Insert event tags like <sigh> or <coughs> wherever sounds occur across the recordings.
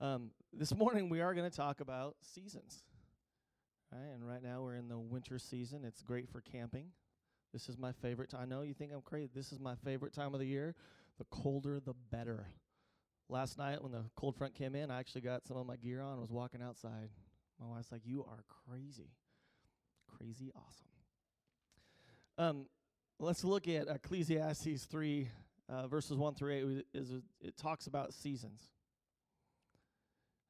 Um, this morning we are going to talk about seasons. Right? And right now we're in the winter season. It's great for camping. This is my favorite time. I know you think I'm crazy. This is my favorite time of the year. The colder, the better. Last night when the cold front came in, I actually got some of my gear on. was walking outside. My wife's like, "You are crazy, crazy awesome." Um, let's look at Ecclesiastes three, uh, verses one through eight. Is it talks about seasons.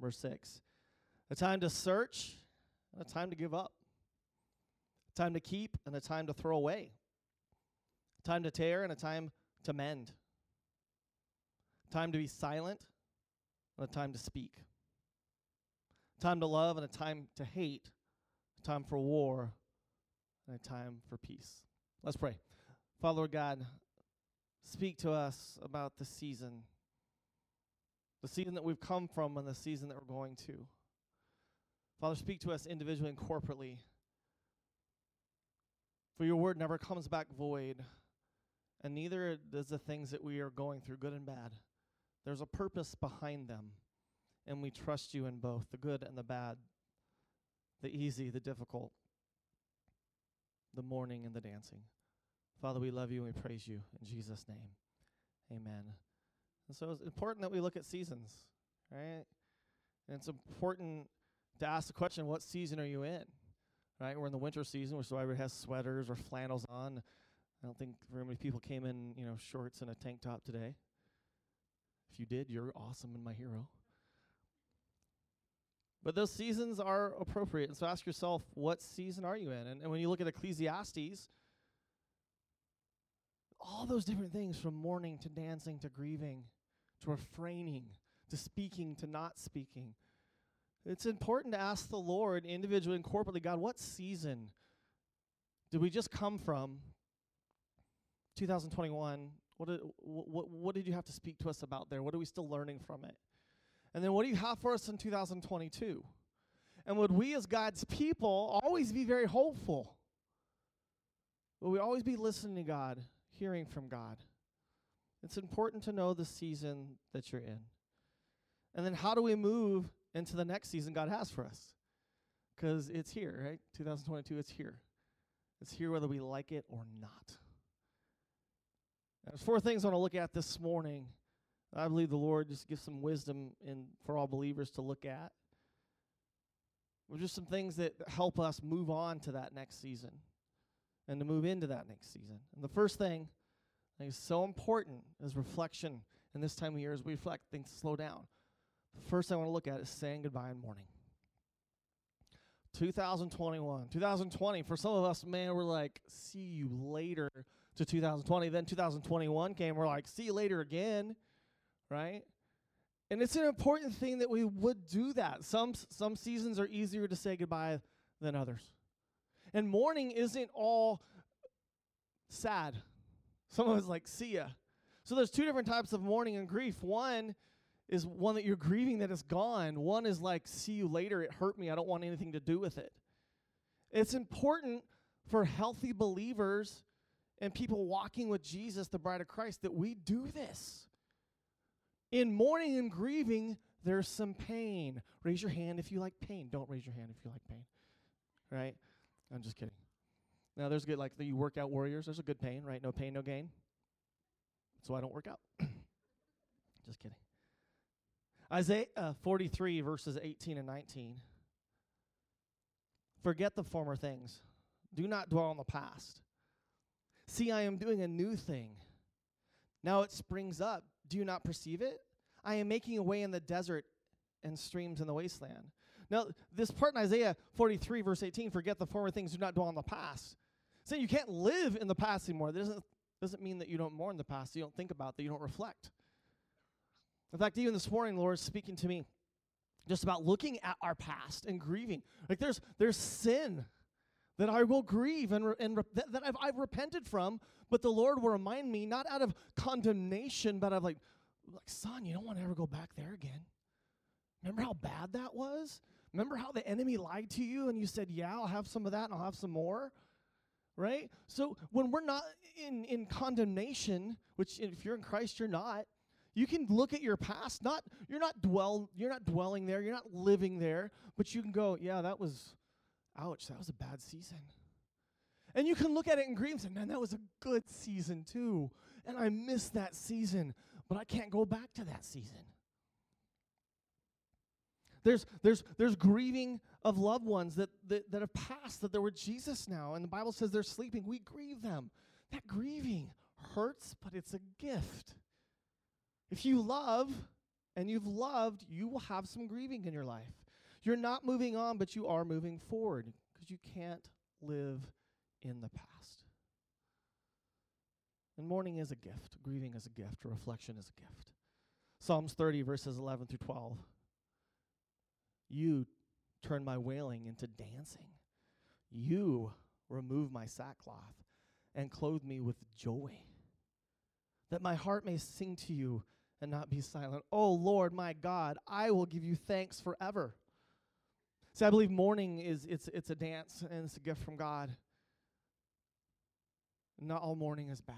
verse 6. A time to search and a time to give up. A time to keep and a time to throw away. A time to tear and a time to mend. A time to be silent and a time to speak. A time to love and a time to hate. A time for war and a time for peace. Let's pray. Father God, speak to us about the season the season that we've come from and the season that we're going to. Father, speak to us individually and corporately. For your word never comes back void, and neither does the things that we are going through, good and bad. There's a purpose behind them, and we trust you in both the good and the bad, the easy, the difficult, the mourning and the dancing. Father, we love you and we praise you. In Jesus' name, amen. And so it's important that we look at seasons, right? And it's important to ask the question, what season are you in? Right? We're in the winter season, which is why everybody has sweaters or flannels on. I don't think very many people came in, you know, shorts and a tank top today. If you did, you're awesome and my hero. But those seasons are appropriate. And so ask yourself, what season are you in? And, and when you look at Ecclesiastes, all those different things from mourning to dancing to grieving to refraining, to speaking, to not speaking. It's important to ask the Lord individually and corporately God, what season did we just come from? 2021. What did, what, what did you have to speak to us about there? What are we still learning from it? And then what do you have for us in 2022? And would we as God's people always be very hopeful? Will we always be listening to God, hearing from God? It's important to know the season that you're in. And then how do we move into the next season God has for us? Because it's here, right? 2022, it's here. It's here whether we like it or not. There's four things I want to look at this morning. I believe the Lord just gives some wisdom in for all believers to look at. Well, just some things that help us move on to that next season and to move into that next season. And the first thing I think it's so important as reflection in this time of year as we reflect, things slow down. The first I want to look at is saying goodbye in mourning. 2021, 2020, for some of us, man, we're like, see you later to 2020. Then 2021 came, we're like, see you later again, right? And it's an important thing that we would do that. Some some seasons are easier to say goodbye than others. And mourning isn't all sad. Some of it's like, see ya. So there's two different types of mourning and grief. One is one that you're grieving that is gone. One is like, see you later. It hurt me. I don't want anything to do with it. It's important for healthy believers and people walking with Jesus, the bride of Christ, that we do this. In mourning and grieving, there's some pain. Raise your hand if you like pain. Don't raise your hand if you like pain. Right? I'm just kidding. Now, there's good, like the you workout warriors, there's a good pain, right? No pain, no gain. So I don't work out. <coughs> Just kidding. Isaiah uh, 43, verses 18 and 19. Forget the former things, do not dwell on the past. See, I am doing a new thing. Now it springs up. Do you not perceive it? I am making a way in the desert and streams in the wasteland. Now, this part in Isaiah 43, verse 18, forget the former things, do not dwell on the past saying you can't live in the past anymore. That doesn't, doesn't mean that you don't mourn the past, you don't think about that, you don't reflect. In fact, even this morning, the Lord is speaking to me just about looking at our past and grieving. Like there's there's sin that I will grieve and, and that, that I've, I've repented from, but the Lord will remind me not out of condemnation, but of like, like son, you don't want to ever go back there again. Remember how bad that was? Remember how the enemy lied to you and you said, Yeah, I'll have some of that and I'll have some more? Right? So when we're not in, in condemnation, which if you're in Christ, you're not, you can look at your past, not you're not dwell you're not dwelling there, you're not living there, but you can go, Yeah, that was ouch, that was a bad season. And you can look at it in grieve and say, Man, that was a good season too. And I missed that season, but I can't go back to that season. There's, there's, there's grieving of loved ones that, that, that have passed, that they're with Jesus now, and the Bible says they're sleeping. We grieve them. That grieving hurts, but it's a gift. If you love and you've loved, you will have some grieving in your life. You're not moving on, but you are moving forward because you can't live in the past. And mourning is a gift, grieving is a gift, reflection is a gift. Psalms 30, verses 11 through 12. You turn my wailing into dancing. You remove my sackcloth and clothe me with joy, that my heart may sing to you and not be silent. Oh Lord, my God, I will give you thanks forever. See, I believe mourning is it's it's a dance and it's a gift from God. Not all mourning is bad.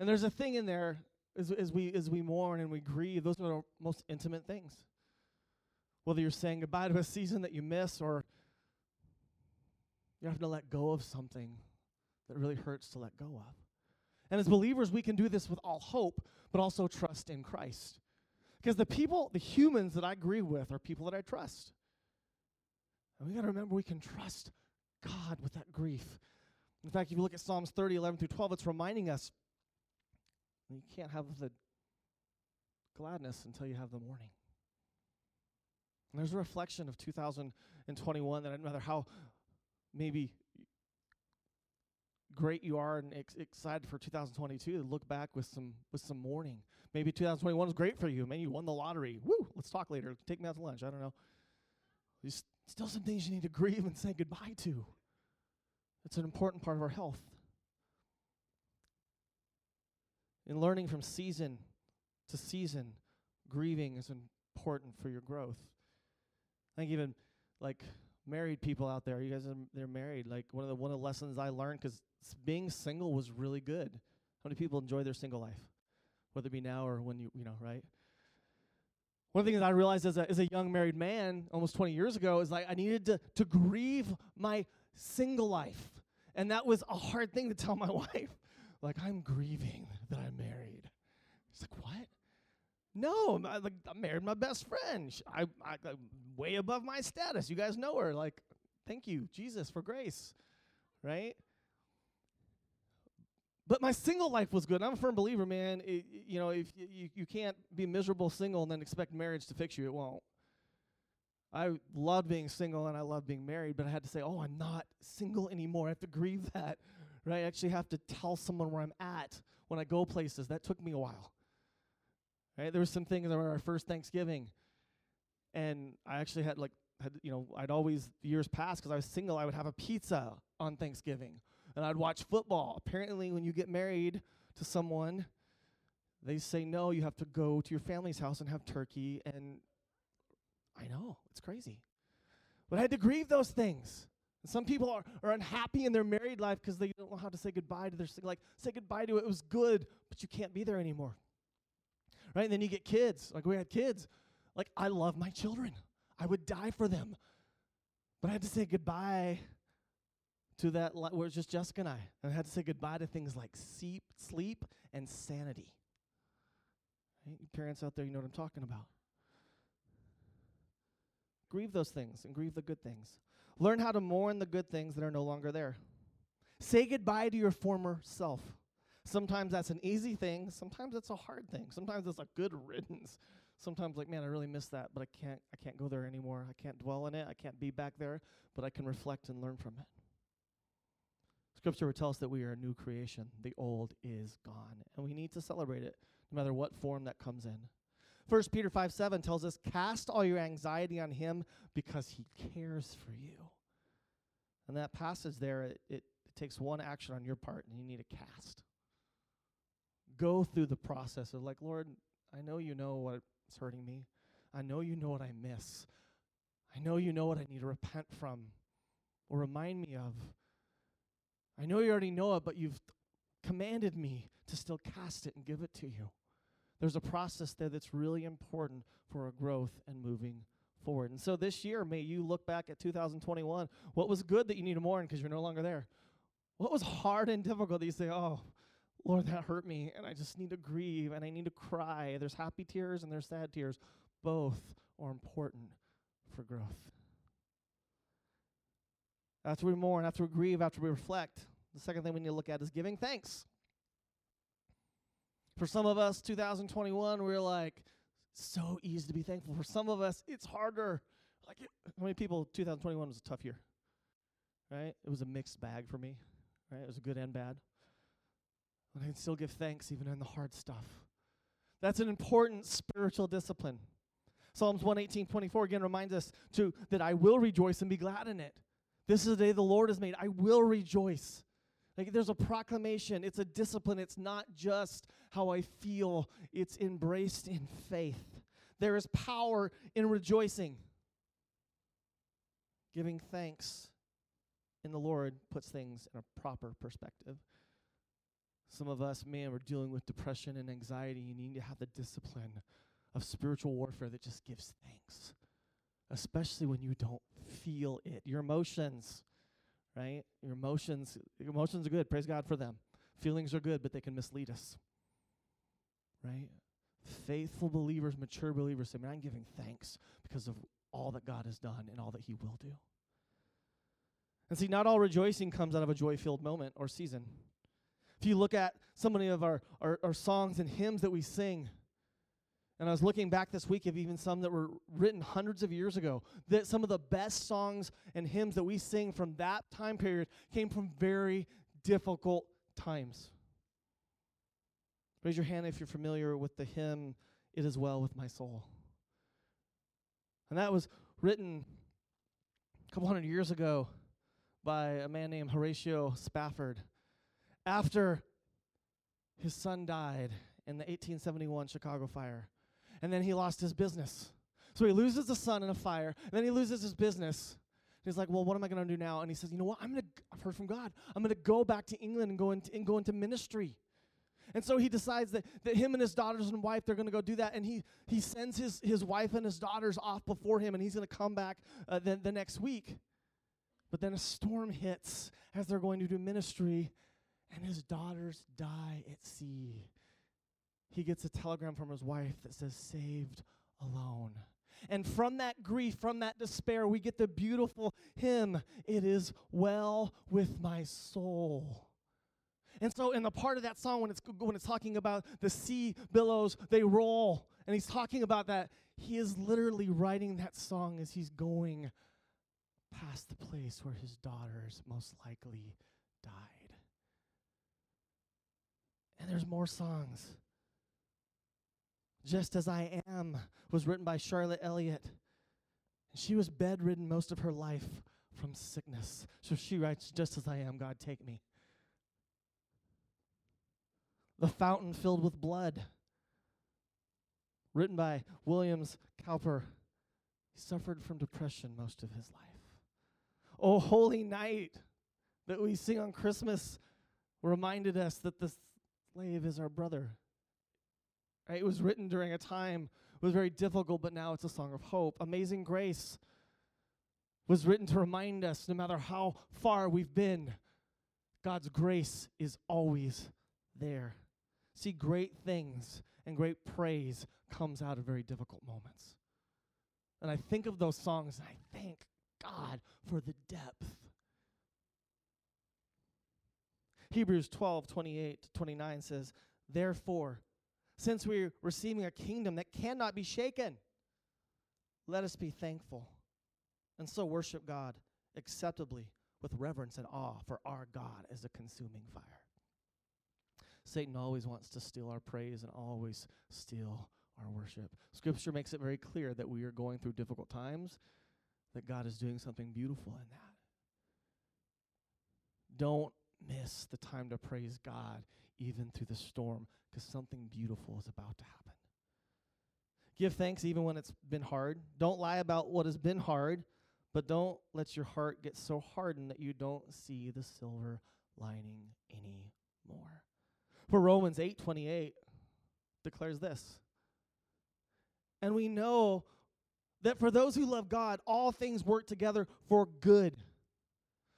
And there's a thing in there as, as we as we mourn and we grieve, those are the most intimate things. Whether you're saying goodbye to a season that you miss or you're having to let go of something that really hurts to let go of. And as believers, we can do this with all hope, but also trust in Christ. Because the people, the humans that I grieve with are people that I trust. And we got to remember we can trust God with that grief. In fact, if you look at Psalms 30, 11 through 12, it's reminding us you can't have the gladness until you have the mourning. And there's a reflection of 2021 that no matter how maybe great you are and ex- excited for 2022 to look back with some with some mourning. Maybe 2021 was great for you. Maybe you won the lottery. Woo! Let's talk later. Take me out to lunch. I don't know. There's still some things you need to grieve and say goodbye to. It's an important part of our health. In learning from season to season, grieving is important for your growth. Think even like married people out there, you guys are they're married. Like one of the one of the lessons I learned because being single was really good. How many people enjoy their single life, whether it be now or when you you know right? One of the things I realized as a as a young married man almost 20 years ago is like I needed to to grieve my single life, and that was a hard thing to tell my <laughs> wife. Like I'm grieving that I'm married. She's like, what? No, I'm, I, like, I'm married my best friend. I, I, way above my status. You guys know her. Like, thank you, Jesus, for grace, right? But my single life was good. I'm a firm believer, man. It, you know, if y- you, you can't be miserable single and then expect marriage to fix you, it won't. I loved being single and I love being married, but I had to say, oh, I'm not single anymore. I have to grieve that, right? I actually have to tell someone where I'm at when I go places. That took me a while. Right? There were some things that were our first Thanksgiving, and I actually had like had you know I'd always years past because I was single. I would have a pizza on Thanksgiving, and I'd watch football. Apparently, when you get married to someone, they say no. You have to go to your family's house and have turkey. And I know it's crazy, but I had to grieve those things. Some people are, are unhappy in their married life because they don't know how to say goodbye to their. Like say goodbye to it. It was good, but you can't be there anymore right? And then you get kids. Like we had kids. Like I love my children. I would die for them. But I had to say goodbye to that where it's just Jessica and I. And I had to say goodbye to things like sleep, sleep and sanity. Right? Parents out there, you know what I'm talking about. Grieve those things and grieve the good things. Learn how to mourn the good things that are no longer there. Say goodbye to your former self. Sometimes that's an easy thing. Sometimes it's a hard thing. Sometimes it's a good riddance. Sometimes like, man, I really miss that, but I can't I can't go there anymore. I can't dwell in it. I can't be back there, but I can reflect and learn from it. Scripture would tell us that we are a new creation. The old is gone, and we need to celebrate it. no matter what form that comes in. 1 Peter 5 7 tells us, Cast all your anxiety on him because he cares for you. And that passage there, it, it, it takes one action on your part, and you need to cast. Go through the process of, like, Lord, I know you know what's hurting me. I know you know what I miss. I know you know what I need to repent from or remind me of. I know you already know it, but you've commanded me to still cast it and give it to you. There's a process there that's really important for our growth and moving forward. And so this year, may you look back at 2021. What was good that you need to mourn because you're no longer there? What was hard and difficult that you say, oh, Lord, that hurt me, and I just need to grieve and I need to cry. There's happy tears and there's sad tears. Both are important for growth. After we mourn, after we grieve, after we reflect, the second thing we need to look at is giving thanks. For some of us, 2021, we're like, so easy to be thankful. For some of us, it's harder. Like, how many people, 2021 was a tough year, right? It was a mixed bag for me, right? It was good and bad. But I can still give thanks even in the hard stuff. That's an important spiritual discipline. Psalms 118, 24 again reminds us to that I will rejoice and be glad in it. This is the day the Lord has made. I will rejoice. Like there's a proclamation, it's a discipline. It's not just how I feel, it's embraced in faith. There is power in rejoicing. Giving thanks in the Lord puts things in a proper perspective. Some of us, man, we're dealing with depression and anxiety. You need to have the discipline of spiritual warfare that just gives thanks, especially when you don't feel it. Your emotions right? Your emotions, your emotions are good. Praise God for them. Feelings are good, but they can mislead us, right? Faithful believers, mature believers say, man, I'm giving thanks because of all that God has done and all that He will do. And see, not all rejoicing comes out of a joy filled moment or season. If you look at so many of our, our, our songs and hymns that we sing, and I was looking back this week of even some that were written hundreds of years ago. That some of the best songs and hymns that we sing from that time period came from very difficult times. Raise your hand if you're familiar with the hymn, It Is Well With My Soul. And that was written a couple hundred years ago by a man named Horatio Spafford after his son died in the 1871 Chicago fire and then he lost his business. So he loses the son in a fire, and then he loses his business. He's like, well, what am I going to do now? And he says, you know what? I'm going to, I've heard from God. I'm going to go back to England and go, into, and go into ministry. And so he decides that, that him and his daughters and wife, they're going to go do that. And he, he sends his, his wife and his daughters off before him, and he's going to come back uh, the, the next week. But then a storm hits as they're going to do ministry, and his daughters die at sea he gets a telegram from his wife that says, saved alone. And from that grief, from that despair, we get the beautiful hymn, It is well with my soul. And so, in the part of that song, when it's, when it's talking about the sea billows, they roll, and he's talking about that, he is literally writing that song as he's going past the place where his daughters most likely died. And there's more songs. Just as I Am was written by Charlotte Elliott. She was bedridden most of her life from sickness. So she writes, Just as I am, God, take me. The Fountain Filled with Blood, written by Williams Cowper. He suffered from depression most of his life. Oh, Holy Night that we sing on Christmas reminded us that the slave is our brother. Right? It was written during a time it was very difficult, but now it's a song of hope. Amazing Grace was written to remind us no matter how far we've been, God's grace is always there. See, great things and great praise comes out of very difficult moments. And I think of those songs and I thank God for the depth. Hebrews 12, 28 to 29 says, Therefore, since we're receiving a kingdom that cannot be shaken. Let us be thankful and so worship God acceptably with reverence and awe, for our God is a consuming fire. Satan always wants to steal our praise and always steal our worship. Scripture makes it very clear that we are going through difficult times, that God is doing something beautiful in that. Don't miss the time to praise God even through the storm because something beautiful is about to happen. Give thanks even when it's been hard. Don't lie about what has been hard, but don't let your heart get so hardened that you don't see the silver lining anymore. For Romans 8:28 declares this. And we know that for those who love God, all things work together for good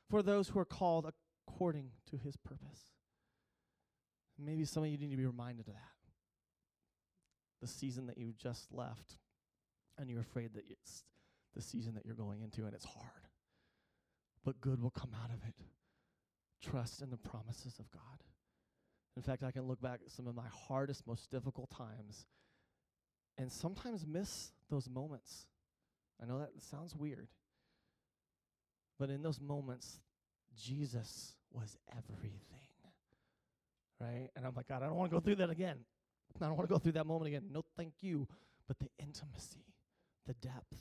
for those who are called according to his purpose. Maybe some of you need to be reminded of that. The season that you just left, and you're afraid that it's the season that you're going into, and it's hard. But good will come out of it. Trust in the promises of God. In fact, I can look back at some of my hardest, most difficult times and sometimes miss those moments. I know that sounds weird. But in those moments, Jesus was everything. Right? And I'm like, God, I don't want to go through that again. I don't want to go through that moment again. No, thank you. But the intimacy, the depth.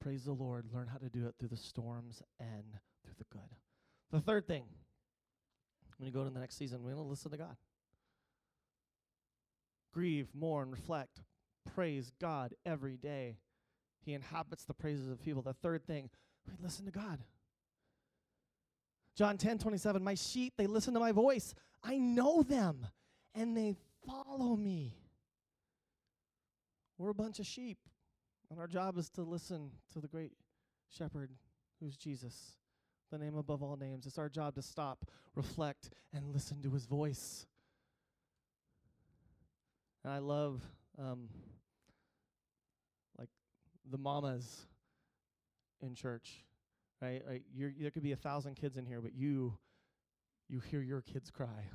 Praise the Lord. Learn how to do it through the storms and through the good. The third thing, when you go to the next season, we're going to listen to God. Grieve, mourn, reflect, praise God every day. He inhabits the praises of people. The third thing, we listen to God. John 10 27, my sheep, they listen to my voice. I know them and they follow me. We're a bunch of sheep, and our job is to listen to the great shepherd who's Jesus, the name above all names. It's our job to stop, reflect, and listen to his voice. And I love um, like the mamas in church, right? right? You're, there could be a thousand kids in here, but you, you hear your kids cry,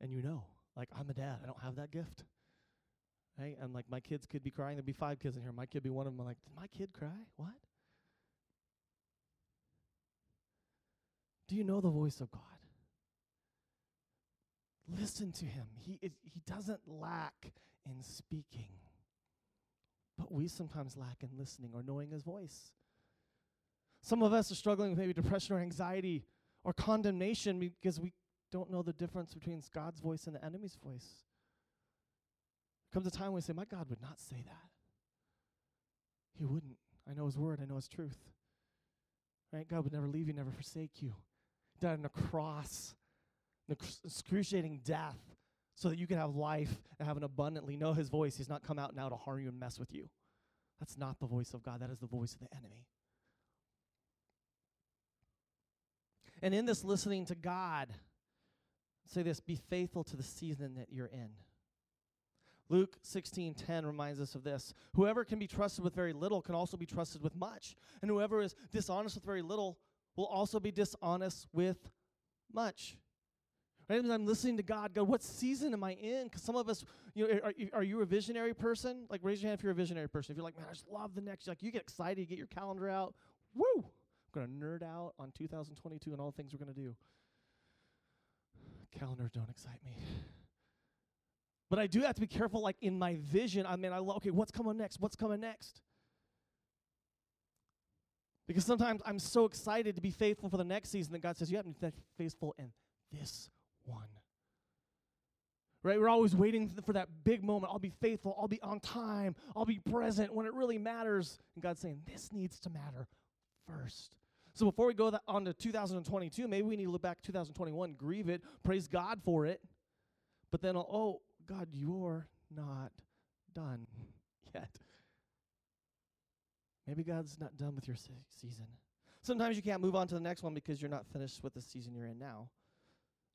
and you know, like I'm a dad, I don't have that gift, right? And like my kids could be crying. There'd be five kids in here. My kid be one of them. I'm like, did my kid cry? What? Do you know the voice of God? Listen to him. He, is, he doesn't lack in speaking. But we sometimes lack in listening or knowing his voice. Some of us are struggling with maybe depression or anxiety or condemnation because we don't know the difference between God's voice and the enemy's voice. Comes a time when we say, My God would not say that. He wouldn't. I know his word, I know his truth. Right? God would never leave you, never forsake you. He died on a cross the excruciating death so that you can have life and have an abundantly know his voice. He's not come out now to harm you and mess with you. That's not the voice of God. That is the voice of the enemy. And in this listening to God, say this be faithful to the season that you're in. Luke 16:10 reminds us of this. Whoever can be trusted with very little can also be trusted with much. And whoever is dishonest with very little will also be dishonest with much. Right? I'm listening to God. God, what season am I in? Because some of us, you know, are, are you a visionary person? Like, raise your hand if you're a visionary person. If you're like, man, I just love the next. Like, you get excited, you get your calendar out. Woo! I'm gonna nerd out on 2022 and all the things we're gonna do. Calendars don't excite me. But I do have to be careful, like in my vision. I mean, I love, okay, what's coming next? What's coming next? Because sometimes I'm so excited to be faithful for the next season that God says, You have to be faithful in this one. Right? We're always waiting for that big moment. I'll be faithful. I'll be on time. I'll be present when it really matters. And God's saying, this needs to matter first. So before we go on to 2022, maybe we need to look back 2021, grieve it, praise God for it. But then, oh, God, you're not done <laughs> yet. Maybe God's not done with your se- season. Sometimes you can't move on to the next one because you're not finished with the season you're in now.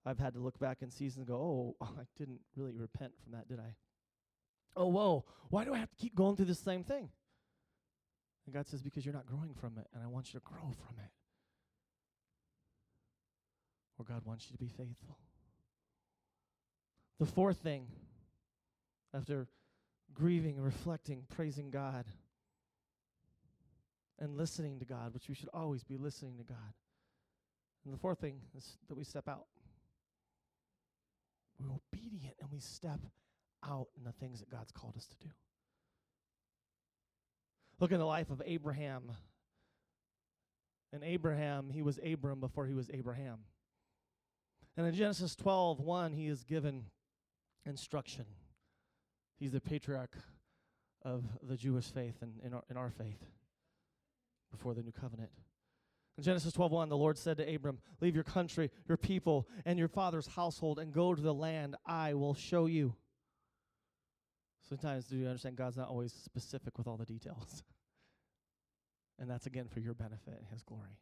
I've had to look back in seasons and go, oh, <laughs> I didn't really repent from that, did I? Oh, whoa, why do I have to keep going through the same thing? And God says, because you're not growing from it, and I want you to grow from it. Or God wants you to be faithful. The fourth thing, after grieving, reflecting, praising God, and listening to God, which we should always be listening to God. And the fourth thing is that we step out. we're obedient and we step out in the things that God's called us to do. Look in the life of Abraham. And Abraham, he was Abram before he was Abraham. And in Genesis 12, 1, he is given instruction. He's the patriarch of the Jewish faith and in our, in our faith before the new covenant. In Genesis 12:1, the Lord said to Abram, "Leave your country, your people, and your father's household and go to the land I will show you." Sometimes do you understand God's not always specific with all the details. <laughs> and that's again for your benefit and his glory.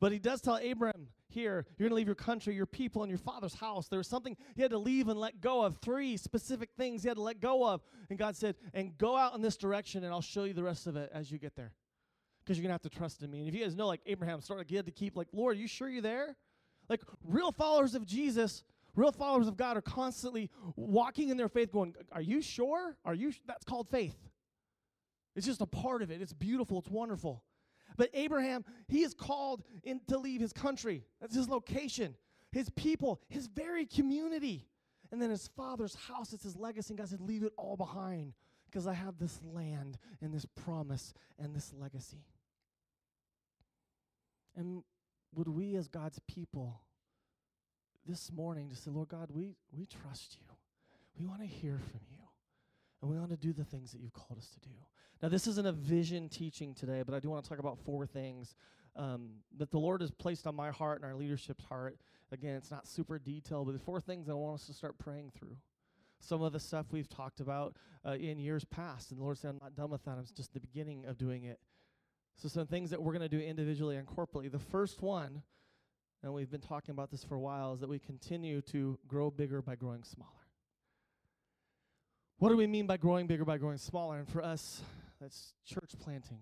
But he does tell Abram here, you're going to leave your country, your people, and your father's house. There was something he had to leave and let go of, three specific things he had to let go of. And God said, and go out in this direction, and I'll show you the rest of it as you get there. Because you're going to have to trust in me. And if you guys know, like Abraham started, he had to keep, like, Lord, are you sure you're there? Like, real followers of Jesus, real followers of God are constantly walking in their faith, going, Are you sure? Are you? Sh-? That's called faith. It's just a part of it. It's beautiful. It's wonderful. But Abraham, he is called in to leave his country. That's his location, his people, his very community. And then his father's house, it's his legacy. And God said, Leave it all behind because I have this land and this promise and this legacy. And would we, as God's people, this morning to say, Lord God, we, we trust you. We want to hear from you. And we want to do the things that you've called us to do. Now, this isn't a vision teaching today, but I do want to talk about four things um, that the Lord has placed on my heart and our leadership's heart. Again, it's not super detailed, but the four things I want us to start praying through. Some of the stuff we've talked about uh, in years past, and the Lord said, I'm not done with that. I'm just the beginning of doing it. So, some things that we're going to do individually and corporately. The first one, and we've been talking about this for a while, is that we continue to grow bigger by growing smaller. What do we mean by growing bigger by growing smaller? And for us, that's church planting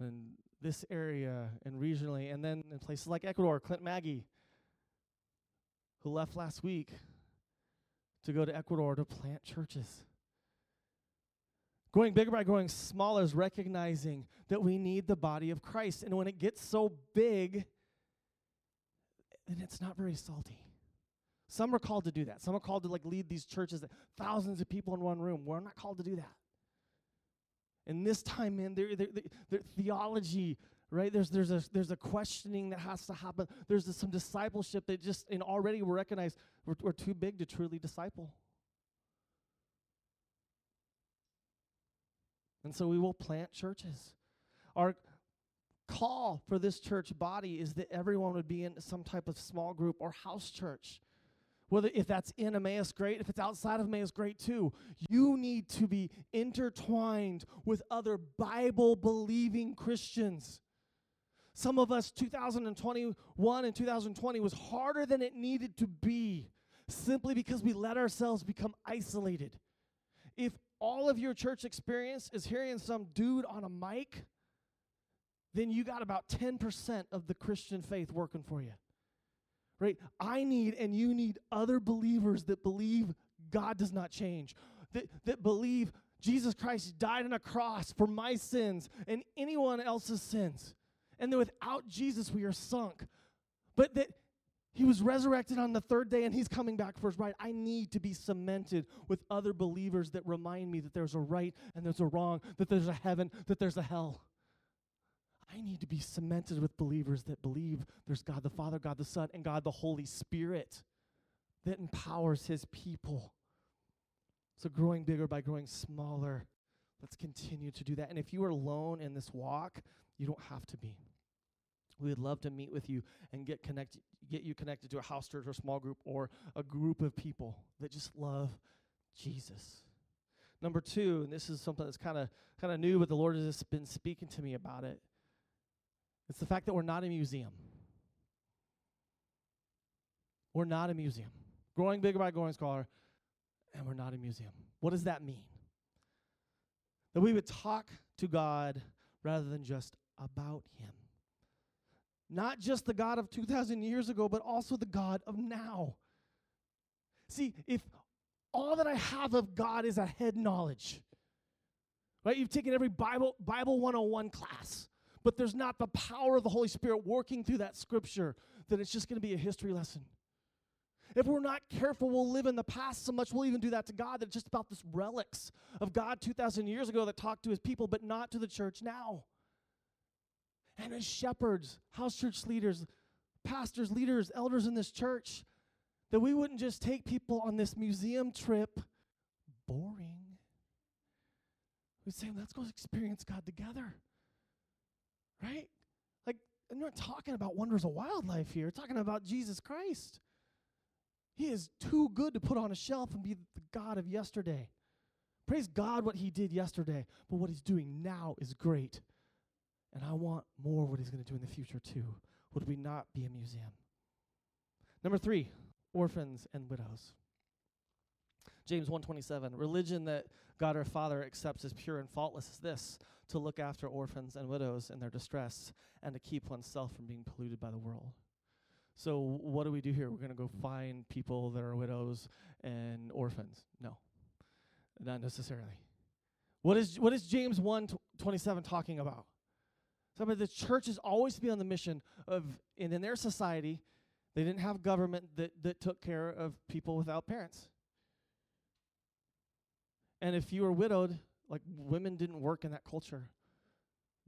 in this area and regionally, and then in places like Ecuador, Clint Maggie, who left last week to go to Ecuador to plant churches. Going bigger by growing smaller is recognizing that we need the body of Christ. And when it gets so big, then it's not very salty. Some are called to do that. Some are called to like lead these churches that thousands of people in one room. We're not called to do that. And this time, man, their, their, their theology, right? There's, there's, a, there's a questioning that has to happen. There's a, some discipleship that just, and already we recognize we're, we're too big to truly disciple. And so we will plant churches. Our call for this church body is that everyone would be in some type of small group or house church. Whether if that's in Emmaus, great. If it's outside of Emmaus, great too. You need to be intertwined with other Bible believing Christians. Some of us, 2021 and 2020 was harder than it needed to be simply because we let ourselves become isolated. If all of your church experience is hearing some dude on a mic, then you got about 10% of the Christian faith working for you right? I need and you need other believers that believe God does not change, that, that believe Jesus Christ died on a cross for my sins and anyone else's sins, and that without Jesus we are sunk, but that he was resurrected on the third day and he's coming back for his bride. I need to be cemented with other believers that remind me that there's a right and there's a wrong, that there's a heaven, that there's a hell. I need to be cemented with believers that believe there's God the Father, God the Son, and God the Holy Spirit that empowers his people. So, growing bigger by growing smaller, let's continue to do that. And if you are alone in this walk, you don't have to be. We would love to meet with you and get connected, get you connected to a house church or small group or a group of people that just love Jesus. Number two, and this is something that's kind of kind of new, but the Lord has just been speaking to me about it it's the fact that we're not a museum. We're not a museum. Growing bigger by growing smaller, and we're not a museum. What does that mean? That we would talk to God rather than just about Him. Not just the God of 2,000 years ago, but also the God of now. See, if all that I have of God is a head knowledge, right? You've taken every Bible Bible 101 class but there's not the power of the Holy Spirit working through that scripture, then it's just going to be a history lesson. If we're not careful, we'll live in the past so much, we'll even do that to God that it's just about this relics of God 2,000 years ago that talked to his people, but not to the church now. And as shepherds, house church leaders, pastors, leaders, elders in this church, that we wouldn't just take people on this museum trip boring. We'd say, let's go experience God together. Right? Like, I'm not talking about wonders of wildlife here. We're talking about Jesus Christ. He is too good to put on a shelf and be the God of yesterday. Praise God what he did yesterday, but what he's doing now is great. And I want more of what he's going to do in the future too. Would we not be a museum? Number 3, orphans and widows. James 1:27 Religion that God our Father accepts as pure and faultless is this to look after orphans and widows in their distress and to keep oneself from being polluted by the world. So what do we do here? We're going to go find people that are widows and orphans. No. Not necessarily. What is what is James 1:27 talking about? So but the church is always to be on the mission of and in their society they didn't have government that, that took care of people without parents. And if you were widowed, like women didn't work in that culture.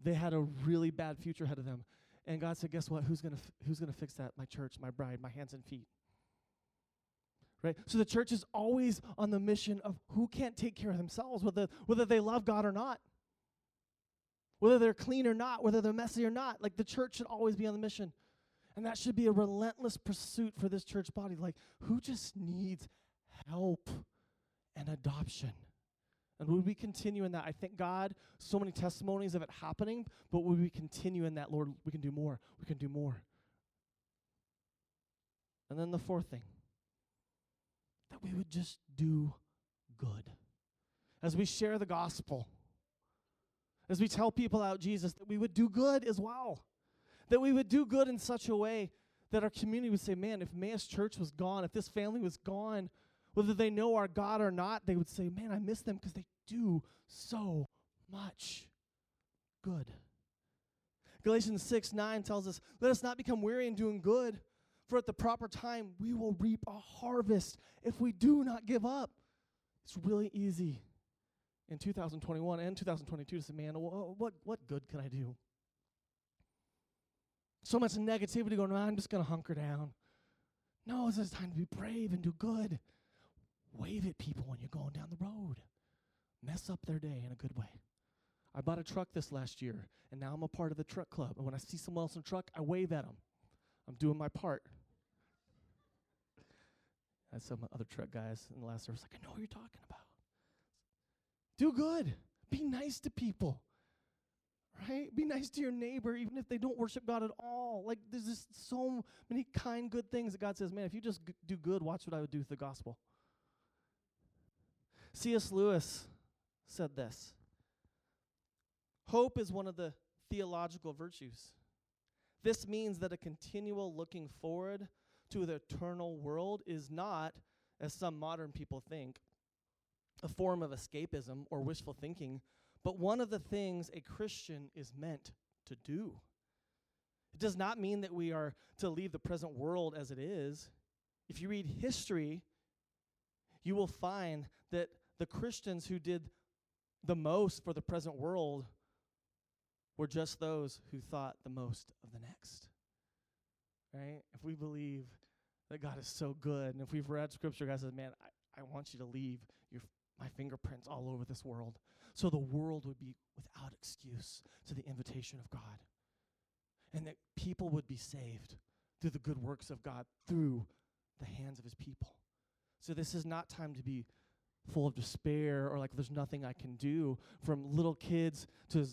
They had a really bad future ahead of them. And God said, "Guess what? Who's going to f- who's going to fix that? My church, my bride, my hands and feet." Right? So the church is always on the mission of who can't take care of themselves whether whether they love God or not. Whether they're clean or not, whether they're messy or not. Like the church should always be on the mission. And that should be a relentless pursuit for this church body. Like, who just needs help and adoption? And would we continue in that? I thank God so many testimonies of it happening, but would we continue in that, Lord? We can do more. We can do more. And then the fourth thing that we would just do good. As we share the gospel, as we tell people out Jesus, that we would do good as well. That we would do good in such a way that our community would say, man, if Emmaus Church was gone, if this family was gone, whether they know our God or not, they would say, Man, I miss them because they do so much good. Galatians 6 9 tells us, Let us not become weary in doing good, for at the proper time we will reap a harvest if we do not give up. It's really easy in 2021 and 2022 to say, Man, what, what good can I do? So much negativity going on, I'm just going to hunker down. No, this is time to be brave and do good. Wave at people when you're going down the road. Mess up their day in a good way. I bought a truck this last year, and now I'm a part of the truck club. And when I see someone else in a truck, I wave at them. I'm doing my part. I had my other truck guys in the last service like, I know what you're talking about. Do good. Be nice to people. Right? Be nice to your neighbor, even if they don't worship God at all. Like, there's just so many kind, good things that God says, man, if you just g- do good, watch what I would do with the gospel. C.S. Lewis said this Hope is one of the theological virtues. This means that a continual looking forward to the eternal world is not, as some modern people think, a form of escapism or wishful thinking, but one of the things a Christian is meant to do. It does not mean that we are to leave the present world as it is. If you read history, you will find that the Christians who did the most for the present world were just those who thought the most of the next. Right? If we believe that God is so good, and if we've read scripture, God says, Man, I, I want you to leave your my fingerprints all over this world. So the world would be without excuse to the invitation of God. And that people would be saved through the good works of God through the hands of his people. So this is not time to be full of despair or like there's nothing I can do, from little kids to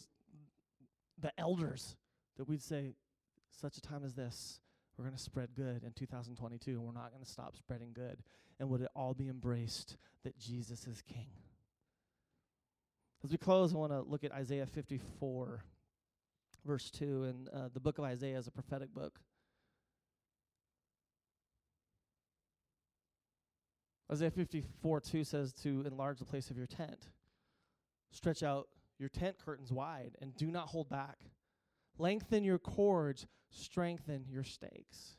the elders, that we'd say, such a time as this, we're going to spread good in 2022, and we're not going to stop spreading good. And would it all be embraced that Jesus is King? As we close, I want to look at Isaiah 54, verse 2. And uh, the book of Isaiah is a prophetic book. Isaiah 54 2 says to enlarge the place of your tent. Stretch out your tent curtains wide and do not hold back. Lengthen your cords, strengthen your stakes.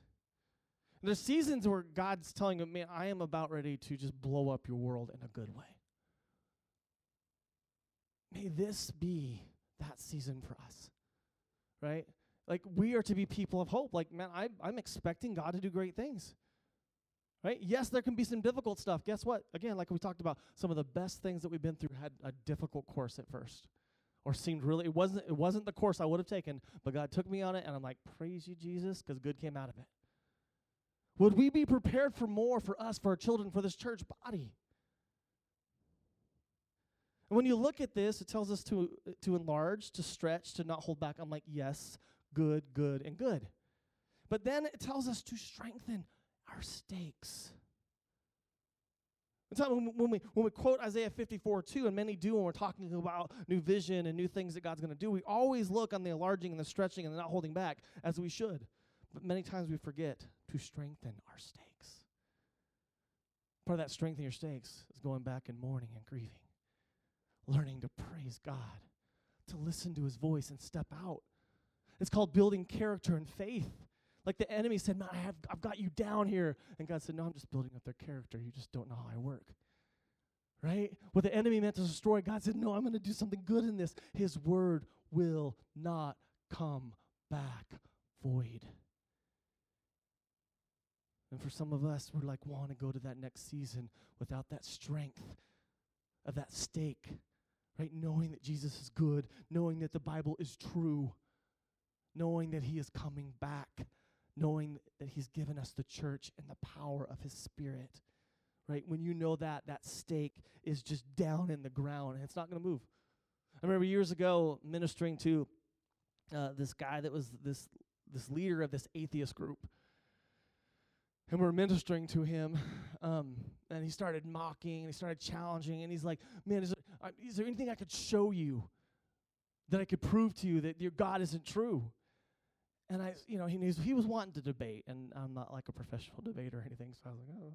There's seasons where God's telling you, man, I am about ready to just blow up your world in a good way. May this be that season for us, right? Like we are to be people of hope. Like, man, I, I'm expecting God to do great things. Right? Yes, there can be some difficult stuff. Guess what? Again, like we talked about, some of the best things that we've been through had a difficult course at first. Or seemed really it wasn't it wasn't the course I would have taken, but God took me on it and I'm like, praise you, Jesus, because good came out of it. Would we be prepared for more for us, for our children, for this church body? And when you look at this, it tells us to to enlarge, to stretch, to not hold back. I'm like, yes, good, good, and good. But then it tells us to strengthen our stakes. When we, when we quote Isaiah 54 2, and many do when we're talking about new vision and new things that God's going to do, we always look on the enlarging and the stretching and the not holding back as we should. But many times we forget to strengthen our stakes. Part of that strengthening your stakes is going back and mourning and grieving, learning to praise God, to listen to his voice and step out. It's called building character and faith. Like the enemy said, Man, I have, I've got you down here. And God said, No, I'm just building up their character. You just don't know how I work. Right? What the enemy meant to destroy, God said, No, I'm going to do something good in this. His word will not come back void. And for some of us, we're like, want to go to that next season without that strength of that stake, right? Knowing that Jesus is good, knowing that the Bible is true, knowing that He is coming back knowing that He's given us the church and the power of His Spirit. Right? When you know that, that stake is just down in the ground and it's not going to move. I remember years ago ministering to uh, this guy that was this this leader of this atheist group. And we're ministering to him, um, and he started mocking, and he started challenging, and he's like, "Man, is there, uh, is there anything I could show you that I could prove to you that your God isn't true?" And I, you know, he knew he was wanting to debate, and I'm not like a professional debater or anything, so I was like, oh.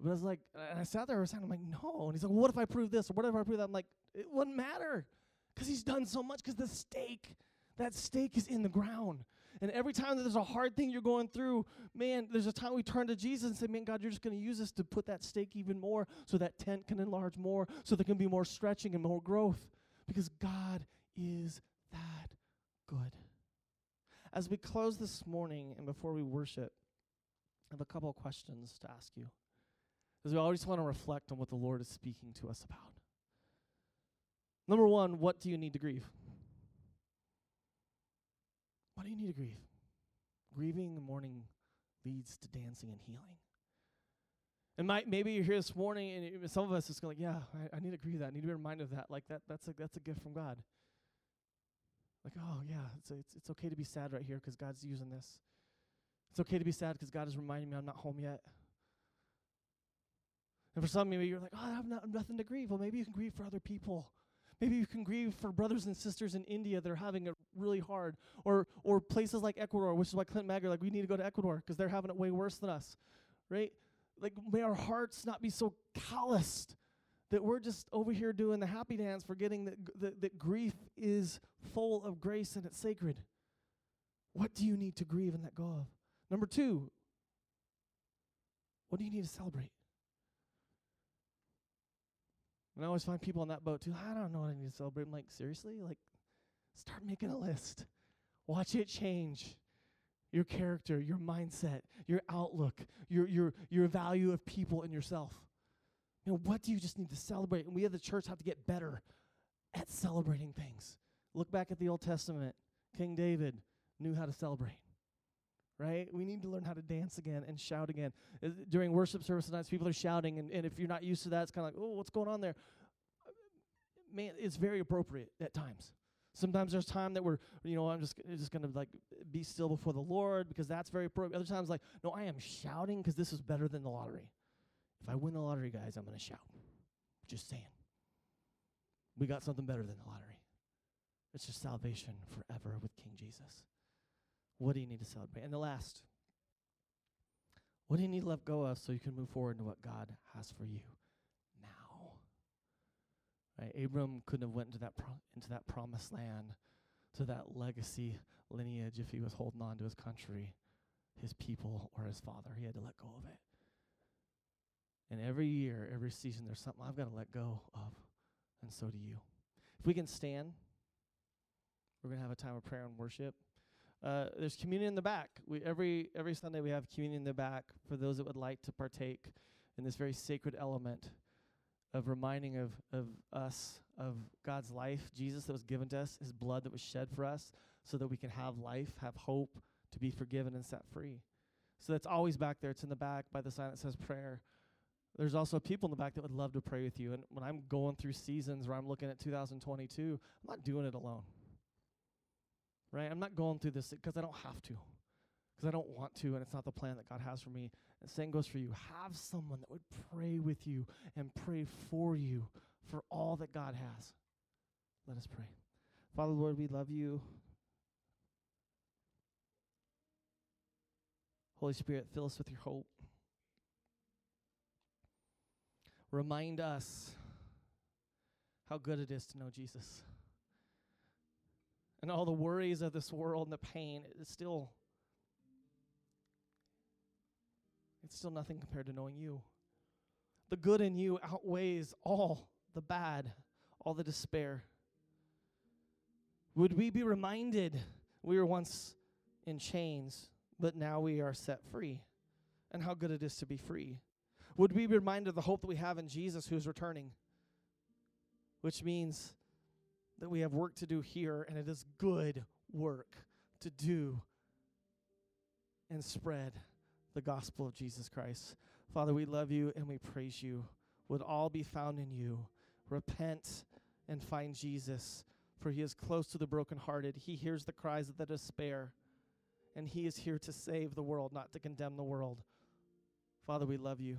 But I was like, and I sat there for a second, I'm like, no. And he's like, well, what if I prove this or what if I prove that? I'm like, it wouldn't matter because he's done so much because the stake, that stake is in the ground. And every time that there's a hard thing you're going through, man, there's a time we turn to Jesus and say, man, God, you're just going to use us to put that stake even more so that tent can enlarge more, so there can be more stretching and more growth because God is that good. As we close this morning and before we worship, I have a couple of questions to ask you. Because we always want to reflect on what the Lord is speaking to us about. Number one, what do you need to grieve? What do you need to grieve? Grieving and mourning leads to dancing and healing. And might, maybe you're here this morning, and some of us is going, like, yeah, I, I, need to grieve that. I need to be reminded of that. Like that, that's a that's a gift from God. Like, oh, yeah, it's, it's, it's okay to be sad right here because God's using this. It's okay to be sad because God is reminding me I'm not home yet. And for some, maybe you're like, oh, I have not, nothing to grieve. Well, maybe you can grieve for other people. Maybe you can grieve for brothers and sisters in India that are having it really hard, or or places like Ecuador, which is why Clint Magger like we need to go to Ecuador because they're having it way worse than us, right? Like may our hearts not be so calloused that we're just over here doing the happy dance, forgetting that, that, that grief is full of grace and it's sacred. What do you need to grieve and let go of? Number two, what do you need to celebrate? And I always find people on that boat too. I don't know what I need to celebrate. I'm like, seriously? Like, start making a list. Watch it change. Your character, your mindset, your outlook, your your your value of people and yourself. You know, what do you just need to celebrate? And we as the church have to get better at celebrating things. Look back at the Old Testament. King David knew how to celebrate. Right? We need to learn how to dance again and shout again. Uh, during worship service nights, people are shouting, and, and if you're not used to that, it's kind of like, oh, what's going on there? Man, it's very appropriate at times. Sometimes there's time that we're, you know, I'm just just gonna like be still before the Lord because that's very appropriate. Other times, like, no, I am shouting because this is better than the lottery. If I win the lottery, guys, I'm going to shout. Just saying. We got something better than the lottery. It's just salvation forever with King Jesus. What do you need to celebrate? And the last, what do you need to let go of so you can move forward into what God has for you now? Right? Abram couldn't have went into that pro- into that promised land, to that legacy lineage if he was holding on to his country, his people or his father. He had to let go of it. And every year, every season, there's something I've got to let go of, and so do you. If we can stand, we're going to have a time of prayer and worship. Uh, there's communion in the back. We every every Sunday we have communion in the back for those that would like to partake in this very sacred element of reminding of of us of God's life, Jesus that was given to us, His blood that was shed for us, so that we can have life, have hope, to be forgiven and set free. So that's always back there. It's in the back by the sign that says prayer. There's also people in the back that would love to pray with you. And when I'm going through seasons where I'm looking at 2022, I'm not doing it alone. Right? I'm not going through this because I don't have to, because I don't want to, and it's not the plan that God has for me. And the same goes for you. Have someone that would pray with you and pray for you for all that God has. Let us pray. Father, Lord, we love you. Holy Spirit, fill us with your hope. Remind us how good it is to know Jesus. And all the worries of this world and the pain, it's still it's still nothing compared to knowing you. The good in you outweighs all the bad, all the despair. Would we be reminded we were once in chains, but now we are set free, and how good it is to be free? Would we be reminded of the hope that we have in Jesus who's returning? Which means that we have work to do here, and it is good work to do and spread the gospel of Jesus Christ. Father, we love you and we praise you. Would all be found in you. Repent and find Jesus, for he is close to the brokenhearted. He hears the cries of the despair, and he is here to save the world, not to condemn the world. Father, we love you.